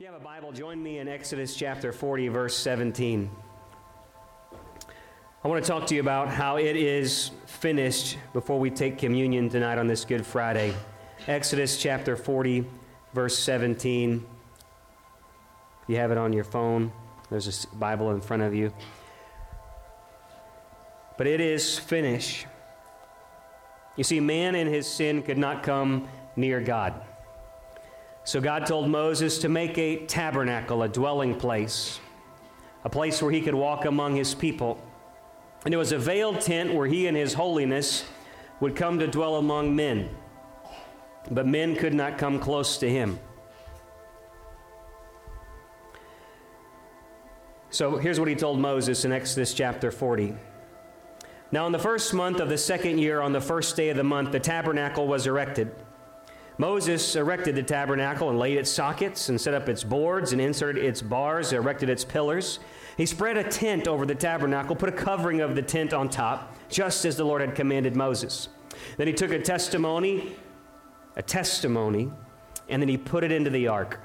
If you have a Bible, join me in Exodus chapter 40, verse 17. I want to talk to you about how it is finished before we take communion tonight on this Good Friday. Exodus chapter 40, verse 17. If you have it on your phone, there's a Bible in front of you. But it is finished. You see, man in his sin could not come near God. So God told Moses to make a tabernacle, a dwelling place, a place where he could walk among his people. And it was a veiled tent where he and his holiness would come to dwell among men. But men could not come close to him. So here's what he told Moses in Exodus chapter 40. Now, in the first month of the second year, on the first day of the month, the tabernacle was erected. Moses erected the tabernacle and laid its sockets and set up its boards and inserted its bars, erected its pillars. He spread a tent over the tabernacle, put a covering of the tent on top, just as the Lord had commanded Moses. Then he took a testimony, a testimony, and then he put it into the ark,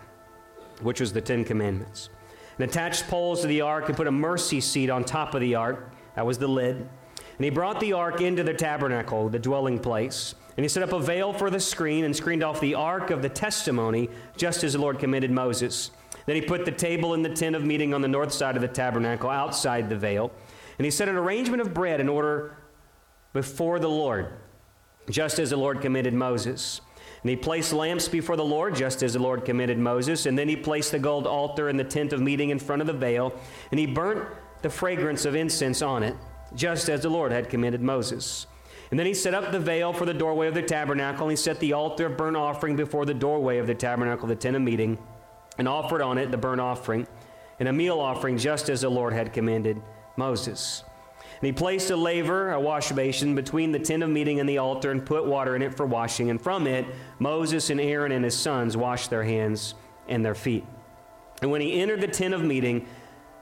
which was the Ten Commandments. And attached poles to the ark and put a mercy seat on top of the ark. That was the lid. And he brought the ark into the tabernacle, the dwelling place. And he set up a veil for the screen and screened off the ark of the testimony, just as the Lord commanded Moses. Then he put the table in the tent of meeting on the north side of the tabernacle, outside the veil. And he set an arrangement of bread in order before the Lord, just as the Lord commanded Moses. And he placed lamps before the Lord, just as the Lord commanded Moses. And then he placed the gold altar in the tent of meeting in front of the veil. And he burnt the fragrance of incense on it, just as the Lord had commanded Moses. And then he set up the veil for the doorway of the tabernacle, and he set the altar of burnt offering before the doorway of the tabernacle, the tent of meeting, and offered on it the burnt offering and a meal offering, just as the Lord had commanded Moses. And he placed a laver, a wash basin, between the tent of meeting and the altar, and put water in it for washing. And from it, Moses and Aaron and his sons washed their hands and their feet. And when he entered the tent of meeting,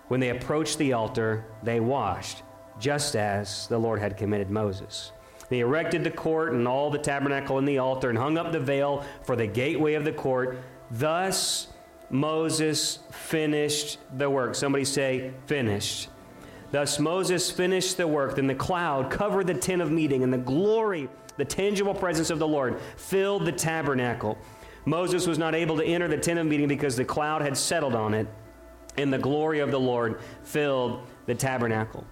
when they approached the altar, they washed, just as the Lord had commanded Moses. He erected the court and all the tabernacle and the altar and hung up the veil for the gateway of the court. Thus Moses finished the work. Somebody say, finished. Thus Moses finished the work. Then the cloud covered the tent of meeting, and the glory, the tangible presence of the Lord, filled the tabernacle. Moses was not able to enter the tent of meeting because the cloud had settled on it, and the glory of the Lord filled the tabernacle.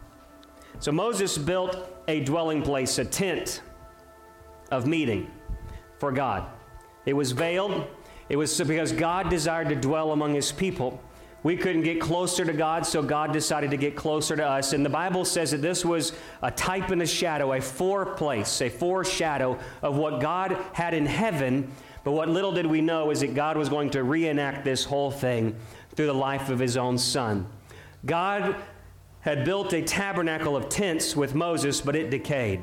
So Moses built a dwelling place, a tent of meeting for God. It was veiled. It was because God desired to dwell among his people. We couldn't get closer to God, so God decided to get closer to us. And the Bible says that this was a type and a shadow, a foreplace, a foreshadow of what God had in heaven. But what little did we know is that God was going to reenact this whole thing through the life of his own son. God had built a tabernacle of tents with Moses, but it decayed.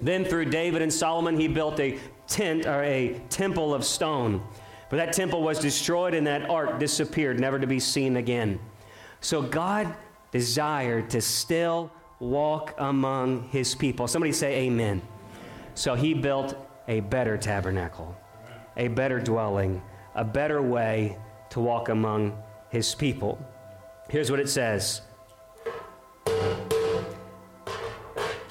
Then through David and Solomon, he built a tent or a temple of stone. But that temple was destroyed and that ark disappeared, never to be seen again. So God desired to still walk among his people. Somebody say amen. So he built a better tabernacle, a better dwelling, a better way to walk among his people. Here's what it says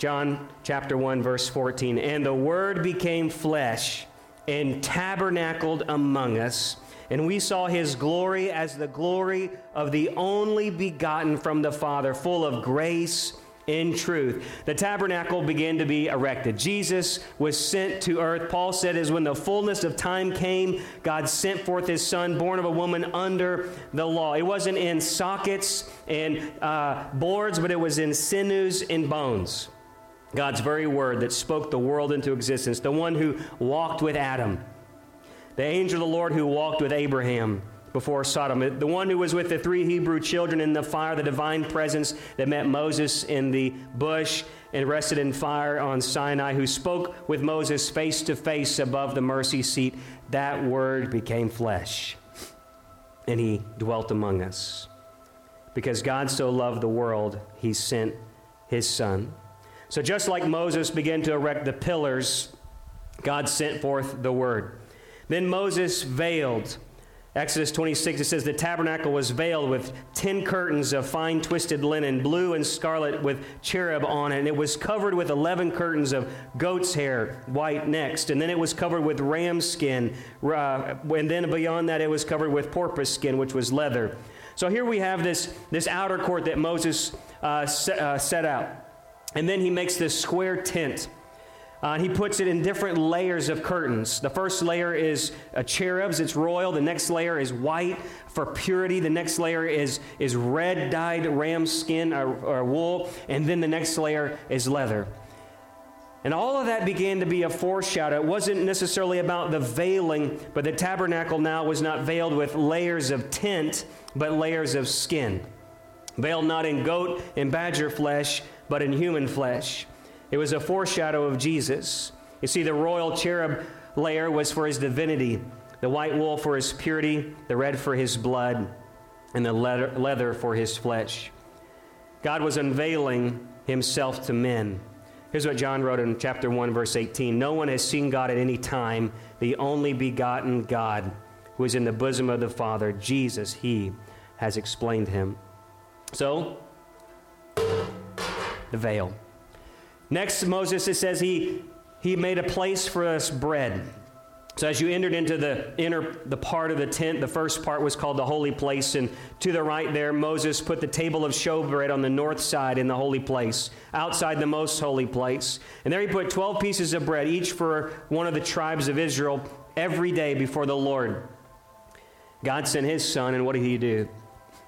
John chapter 1 verse 14. And the word became flesh and tabernacled among us, and we saw his glory as the glory of the only begotten from the Father, full of grace in truth. The tabernacle began to be erected. Jesus was sent to earth. Paul said, is when the fullness of time came, God sent forth his son, born of a woman under the law. It wasn't in sockets and uh, boards, but it was in sinews and bones. God's very word that spoke the world into existence, the one who walked with Adam, the angel of the Lord who walked with Abraham before Sodom, the one who was with the three Hebrew children in the fire, the divine presence that met Moses in the bush and rested in fire on Sinai, who spoke with Moses face to face above the mercy seat. That word became flesh, and he dwelt among us. Because God so loved the world, he sent his son. So, just like Moses began to erect the pillars, God sent forth the word. Then Moses veiled Exodus 26, it says, The tabernacle was veiled with ten curtains of fine twisted linen, blue and scarlet, with cherub on it. And it was covered with 11 curtains of goat's hair, white next. And then it was covered with ram skin. Uh, and then beyond that, it was covered with porpoise skin, which was leather. So here we have this, this outer court that Moses uh, set, uh, set out. And then he makes this square tent. Uh, he puts it in different layers of curtains. The first layer is uh, cherubs, it's royal. The next layer is white for purity. The next layer is, is red dyed ram skin or, or wool. And then the next layer is leather. And all of that began to be a foreshadow. It wasn't necessarily about the veiling, but the tabernacle now was not veiled with layers of tent, but layers of skin. Veiled not in goat and badger flesh, but in human flesh. It was a foreshadow of Jesus. You see, the royal cherub layer was for his divinity, the white wool for his purity, the red for his blood, and the leather, for his flesh. God was unveiling himself to men. Here's what John wrote in chapter 1, verse 18 No one has seen God at any time, the only begotten God, who is in the bosom of the Father, Jesus, he has explained him. So, the veil. Next, Moses, it says he, he made a place for us bread. So as you entered into the inner the part of the tent, the first part was called the holy place, and to the right there, Moses put the table of showbread on the north side in the holy place, outside the most holy place. And there he put twelve pieces of bread, each for one of the tribes of Israel, every day before the Lord. God sent his son, and what did he do?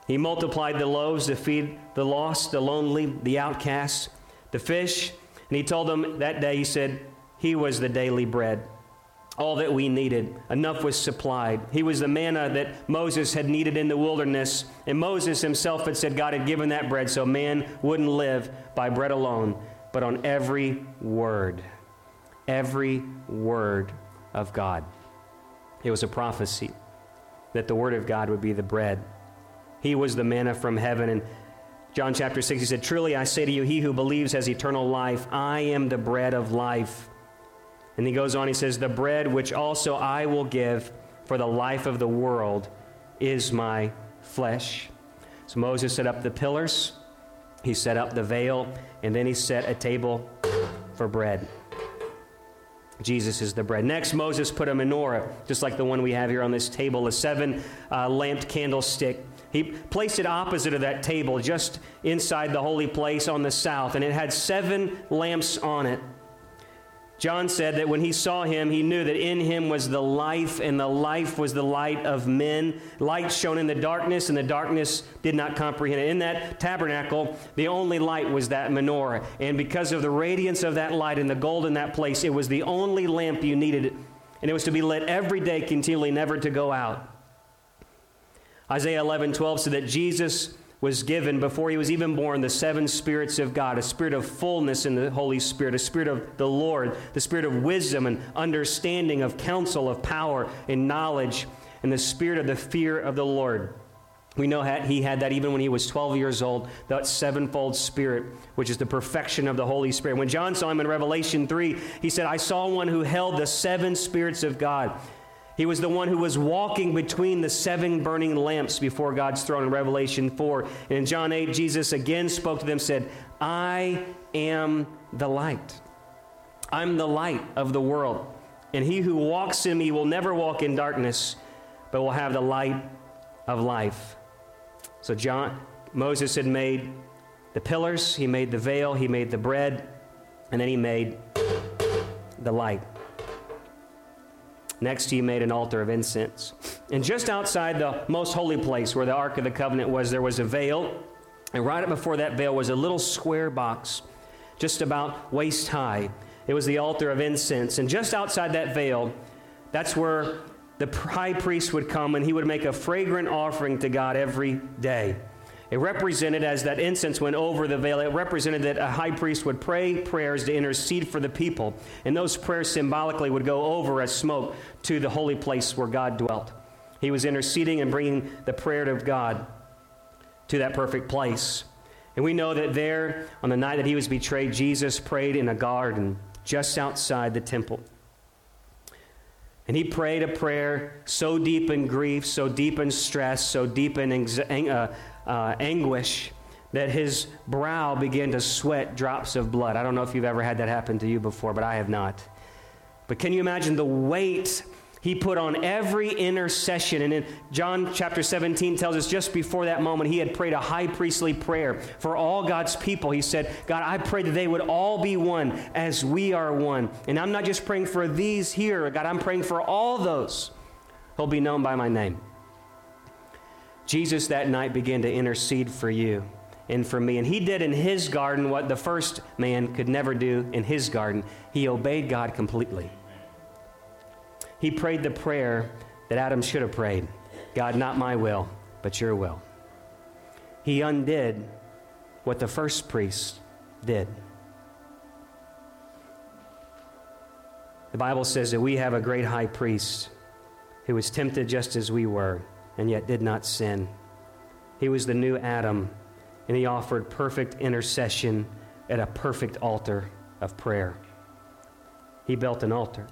He multiplied the loaves to feed the lost, the lonely, the outcast, the fish, and he told them that day, he said, He was the daily bread. All that we needed, enough was supplied. He was the manna that Moses had needed in the wilderness. And Moses himself had said God had given that bread so man wouldn't live by bread alone, but on every word. Every word of God. It was a prophecy that the word of God would be the bread. He was the manna from heaven. And John chapter 6, he said, Truly I say to you, he who believes has eternal life. I am the bread of life. And he goes on, he says, The bread which also I will give for the life of the world is my flesh. So Moses set up the pillars, he set up the veil, and then he set a table for bread. Jesus is the bread. Next, Moses put a menorah, just like the one we have here on this table, a seven uh, lamped candlestick he placed it opposite of that table, just inside the holy place on the south, and it had seven lamps on it. John said that when he saw him, he knew that in him was the life, and the life was the light of men. Light shone in the darkness, and the darkness did not comprehend it. In that tabernacle, the only light was that menorah. And because of the radiance of that light and the gold in that place, it was the only lamp you needed. And it was to be lit every day continually, never to go out. Isaiah 11, 12 said that Jesus was given before he was even born the seven spirits of God a spirit of fullness in the Holy Spirit, a spirit of the Lord, the spirit of wisdom and understanding, of counsel, of power and knowledge, and the spirit of the fear of the Lord. We know he had that even when he was 12 years old, that sevenfold spirit, which is the perfection of the Holy Spirit. When John saw him in Revelation 3, he said, I saw one who held the seven spirits of God. He was the one who was walking between the seven burning lamps before God's throne in Revelation 4. And in John 8, Jesus again spoke to them, said, I am the light. I'm the light of the world. And he who walks in me will never walk in darkness, but will have the light of life. So John Moses had made the pillars, he made the veil, he made the bread, and then he made the light. Next, he made an altar of incense. And just outside the most holy place where the Ark of the Covenant was, there was a veil. And right up before that veil was a little square box, just about waist high. It was the altar of incense. And just outside that veil, that's where the high priest would come and he would make a fragrant offering to God every day. It represented, as that incense went over the veil, it represented that a high priest would pray prayers to intercede for the people. And those prayers symbolically would go over as smoke to the holy place where God dwelt. He was interceding and bringing the prayer of God to that perfect place. And we know that there, on the night that he was betrayed, Jesus prayed in a garden just outside the temple. And he prayed a prayer so deep in grief, so deep in stress, so deep in uh, uh, anguish that his brow began to sweat drops of blood. I don't know if you've ever had that happen to you before, but I have not. But can you imagine the weight he put on every intercession. And in John chapter 17 tells us just before that moment, he had prayed a high priestly prayer for all God's people. He said, God, I pray that they would all be one as we are one. And I'm not just praying for these here, God, I'm praying for all those who'll be known by my name. Jesus that night began to intercede for you and for me. And he did in his garden what the first man could never do in his garden. He obeyed God completely. He prayed the prayer that Adam should have prayed God, not my will, but your will. He undid what the first priest did. The Bible says that we have a great high priest who was tempted just as we were and yet did not sin. He was the new Adam, and he offered perfect intercession at a perfect altar of prayer. He built an altar.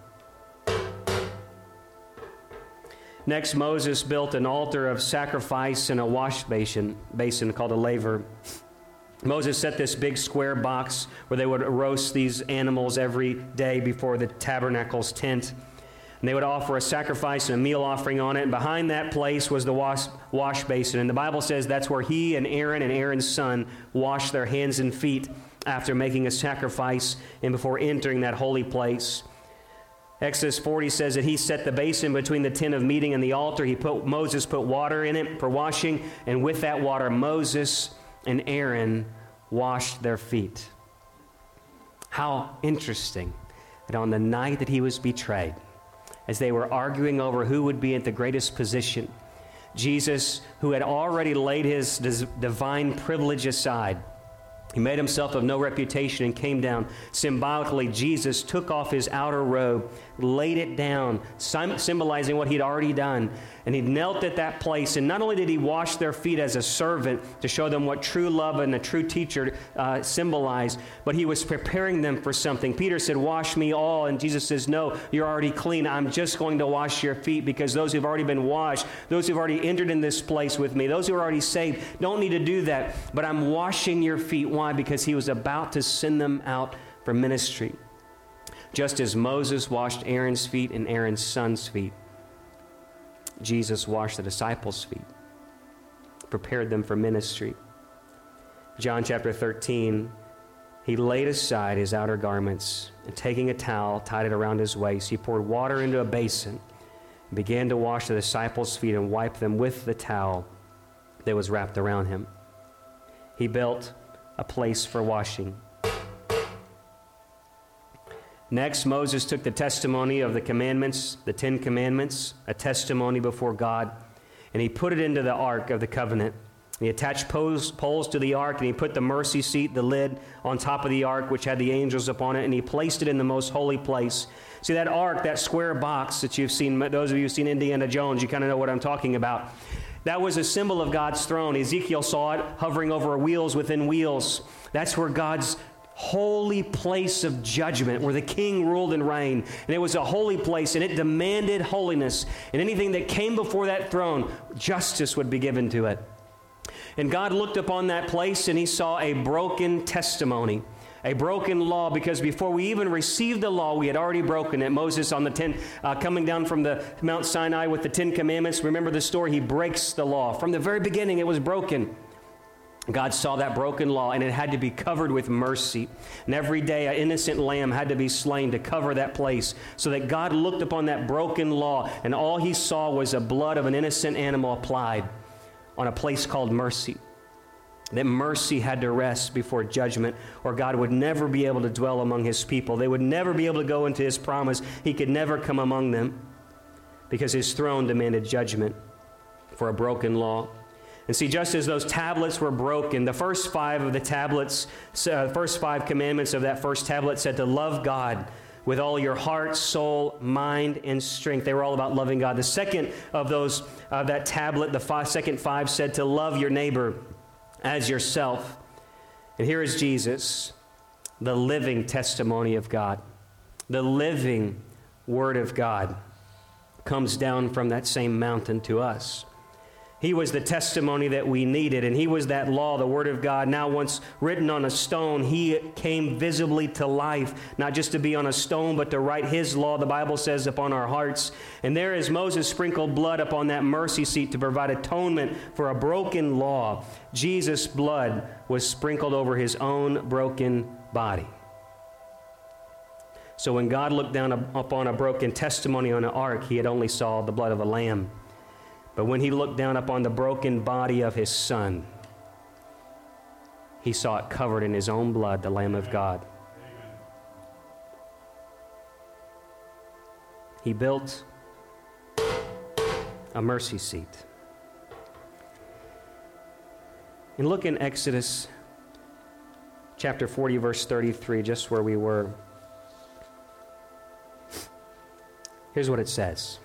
Next, Moses built an altar of sacrifice and a wash basin, basin called a laver. Moses set this big square box where they would roast these animals every day before the tabernacle's tent. And they would offer a sacrifice and a meal offering on it. And behind that place was the wash, wash basin. And the Bible says that's where he and Aaron and Aaron's son washed their hands and feet after making a sacrifice and before entering that holy place. Exodus 40 says that he set the basin between the tent of meeting and the altar. He put Moses put water in it for washing, and with that water Moses and Aaron washed their feet. How interesting that on the night that he was betrayed, as they were arguing over who would be at the greatest position, Jesus, who had already laid his divine privilege aside, he made himself of no reputation and came down. Symbolically, Jesus took off his outer robe, laid it down, symbolizing what he'd already done. And he knelt at that place. And not only did he wash their feet as a servant to show them what true love and a true teacher uh, symbolized, but he was preparing them for something. Peter said, Wash me all. And Jesus says, No, you're already clean. I'm just going to wash your feet because those who've already been washed, those who've already entered in this place with me, those who are already saved, don't need to do that. But I'm washing your feet. Why? Because he was about to send them out for ministry. Just as Moses washed Aaron's feet and Aaron's son's feet, Jesus washed the disciples' feet, prepared them for ministry. John chapter 13, he laid aside his outer garments and taking a towel, tied it around his waist. He poured water into a basin and began to wash the disciples' feet and wipe them with the towel that was wrapped around him. He built a place for washing. Next, Moses took the testimony of the commandments, the Ten Commandments, a testimony before God, and he put it into the ark of the covenant. He attached poles, poles, to the ark, and he put the mercy seat, the lid, on top of the ark, which had the angels upon it, and he placed it in the most holy place. See, that ark, that square box that you've seen, those of you who've seen Indiana Jones, you kind of know what I'm talking about. That was a symbol of God's throne. Ezekiel saw it hovering over wheels within wheels. That's where God's holy place of judgment where the king ruled and reigned. And it was a holy place and it demanded holiness. And anything that came before that throne, justice would be given to it. And God looked upon that place and he saw a broken testimony, a broken law, because before we even received the law, we had already broken it. Moses on the ten, uh, coming down from the Mount Sinai with the Ten Commandments, remember the story? He breaks the law. From the very beginning, it was broken. God saw that broken law and it had to be covered with mercy. And every day, an innocent lamb had to be slain to cover that place so that God looked upon that broken law and all he saw was the blood of an innocent animal applied on a place called mercy. That mercy had to rest before judgment, or God would never be able to dwell among his people. They would never be able to go into his promise. He could never come among them because his throne demanded judgment for a broken law. And see, just as those tablets were broken, the first five of the tablets, uh, first five commandments of that first tablet said to love God with all your heart, soul, mind, and strength. They were all about loving God. The second of those, uh, that tablet, the five, second five said to love your neighbor as yourself. And here is Jesus, the living testimony of God, the living Word of God. comes down from that same mountain to us. He was the testimony that we needed, and He was that law, the Word of God. Now, once written on a stone, He came visibly to life, not just to be on a stone, but to write His law, the Bible says, upon our hearts. And there, as Moses sprinkled blood upon that mercy seat to provide atonement for a broken law, Jesus' blood was sprinkled over His own broken body. So when God looked down upon a broken testimony on an ark, He had only saw the blood of a lamb. But when he looked down upon the broken body of his son, he saw it covered in his own blood, the Lamb of God. He built a mercy seat. And look in Exodus chapter 40, verse 33, just where we were. Here's what it says.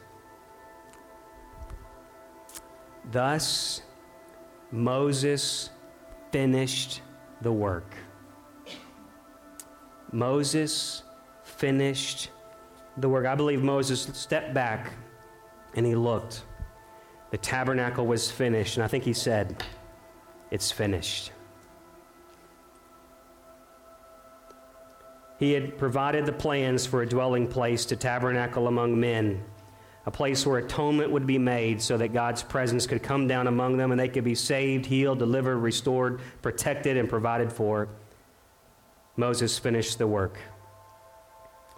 Thus, Moses finished the work. Moses finished the work. I believe Moses stepped back and he looked. The tabernacle was finished, and I think he said, It's finished. He had provided the plans for a dwelling place to tabernacle among men a place where atonement would be made so that God's presence could come down among them and they could be saved, healed, delivered, restored, protected, and provided for. Moses finished the work.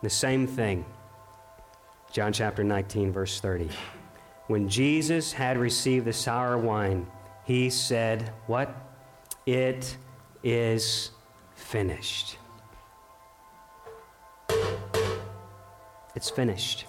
The same thing, John chapter 19, verse 30. When Jesus had received the sour wine, he said, What? It is finished. It's finished.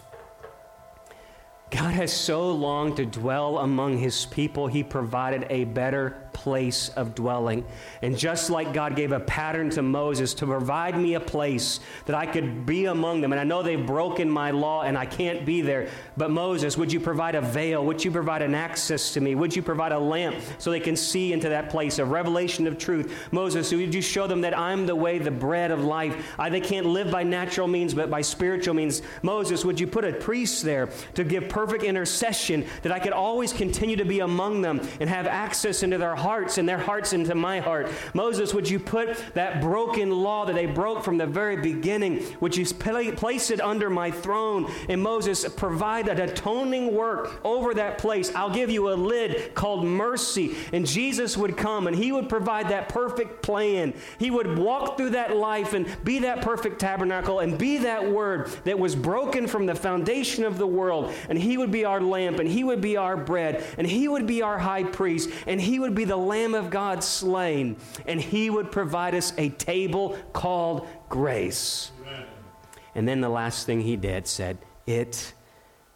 God has so longed to dwell among his people, he provided a better place of dwelling. And just like God gave a pattern to Moses to provide me a place that I could be among them, and I know they've broken my law and I can't be there, but Moses, would you provide a veil? Would you provide an access to me? Would you provide a lamp so they can see into that place of revelation of truth? Moses, would you show them that I'm the way, the bread of life? I, they can't live by natural means, but by spiritual means. Moses, would you put a priest there to give perfect intercession that I could always continue to be among them and have access into their hearts and their hearts into my heart. Moses, would you put that broken law that they broke from the very beginning, would you place it under my throne? And Moses, provide an atoning work over that place. I'll give you a lid called mercy. And Jesus would come and he would provide that perfect plan. He would walk through that life and be that perfect tabernacle and be that word that was broken from the foundation of the world. And he would be our lamp and he would be our bread and he would be our high priest and he would be the lamb of God slain, and he would provide us a table called grace. Amen. And then the last thing he did said, It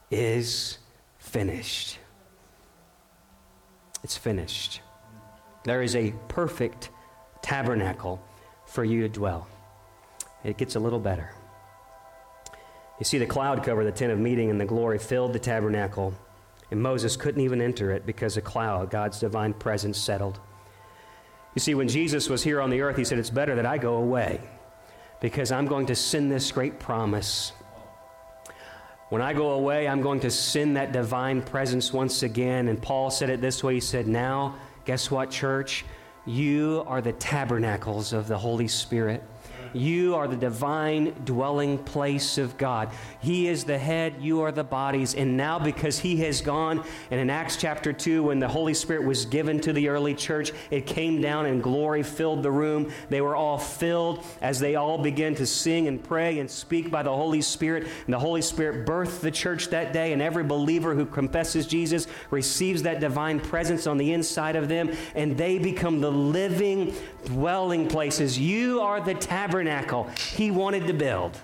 is finished. It's finished. There is a perfect tabernacle for you to dwell. It gets a little better. You see, the cloud covered the tent of meeting, and the glory filled the tabernacle. And Moses couldn't even enter it because a cloud, God's divine presence, settled. You see, when Jesus was here on the earth, he said, It's better that I go away because I'm going to send this great promise. When I go away, I'm going to send that divine presence once again. And Paul said it this way He said, Now, guess what, church? You are the tabernacles of the Holy Spirit. You are the divine dwelling place of God. He is the head, you are the bodies. And now, because He has gone, and in Acts chapter 2, when the Holy Spirit was given to the early church, it came down and glory filled the room. They were all filled as they all began to sing and pray and speak by the Holy Spirit. And the Holy Spirit birthed the church that day, and every believer who confesses Jesus receives that divine presence on the inside of them, and they become the living dwelling places. You are the tabernacle he wanted to build.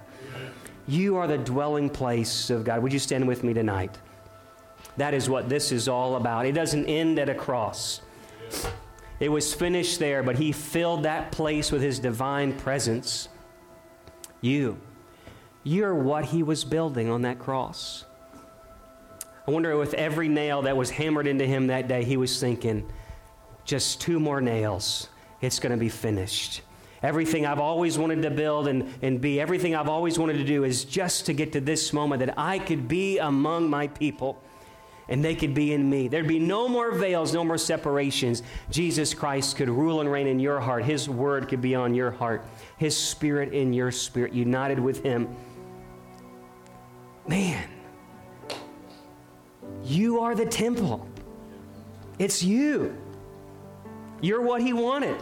You are the dwelling place of God. Would you stand with me tonight? That is what this is all about. It doesn't end at a cross. It was finished there, but he filled that place with his divine presence. You, you're what he was building on that cross. I wonder with every nail that was hammered into him that day, he was thinking, just two more nails, it's going to be finished. Everything I've always wanted to build and, and be, everything I've always wanted to do is just to get to this moment that I could be among my people and they could be in me. There'd be no more veils, no more separations. Jesus Christ could rule and reign in your heart. His word could be on your heart, His spirit in your spirit, united with Him. Man, you are the temple. It's you. You're what He wanted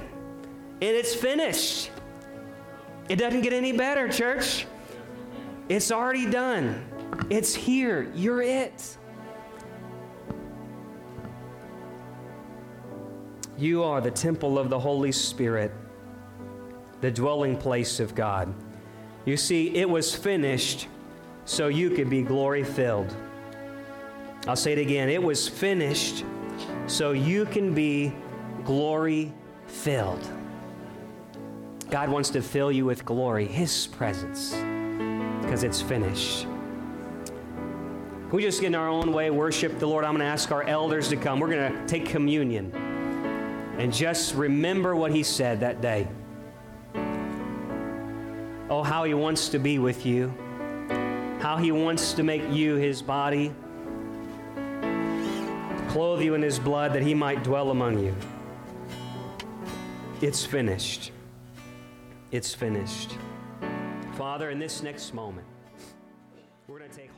and it's finished. It doesn't get any better, church. It's already done. It's here. You're it. You are the temple of the Holy Spirit, the dwelling place of God. You see, it was finished so you could be glory filled. I'll say it again. It was finished so you can be glory filled. God wants to fill you with glory, His presence, because it's finished. Can we just get in our own way, worship the Lord? I'm going to ask our elders to come. We're going to take communion and just remember what He said that day. Oh, how He wants to be with you, how He wants to make you His body, clothe you in His blood that He might dwell among you. It's finished it's finished. Father, in this next moment, we're going to take.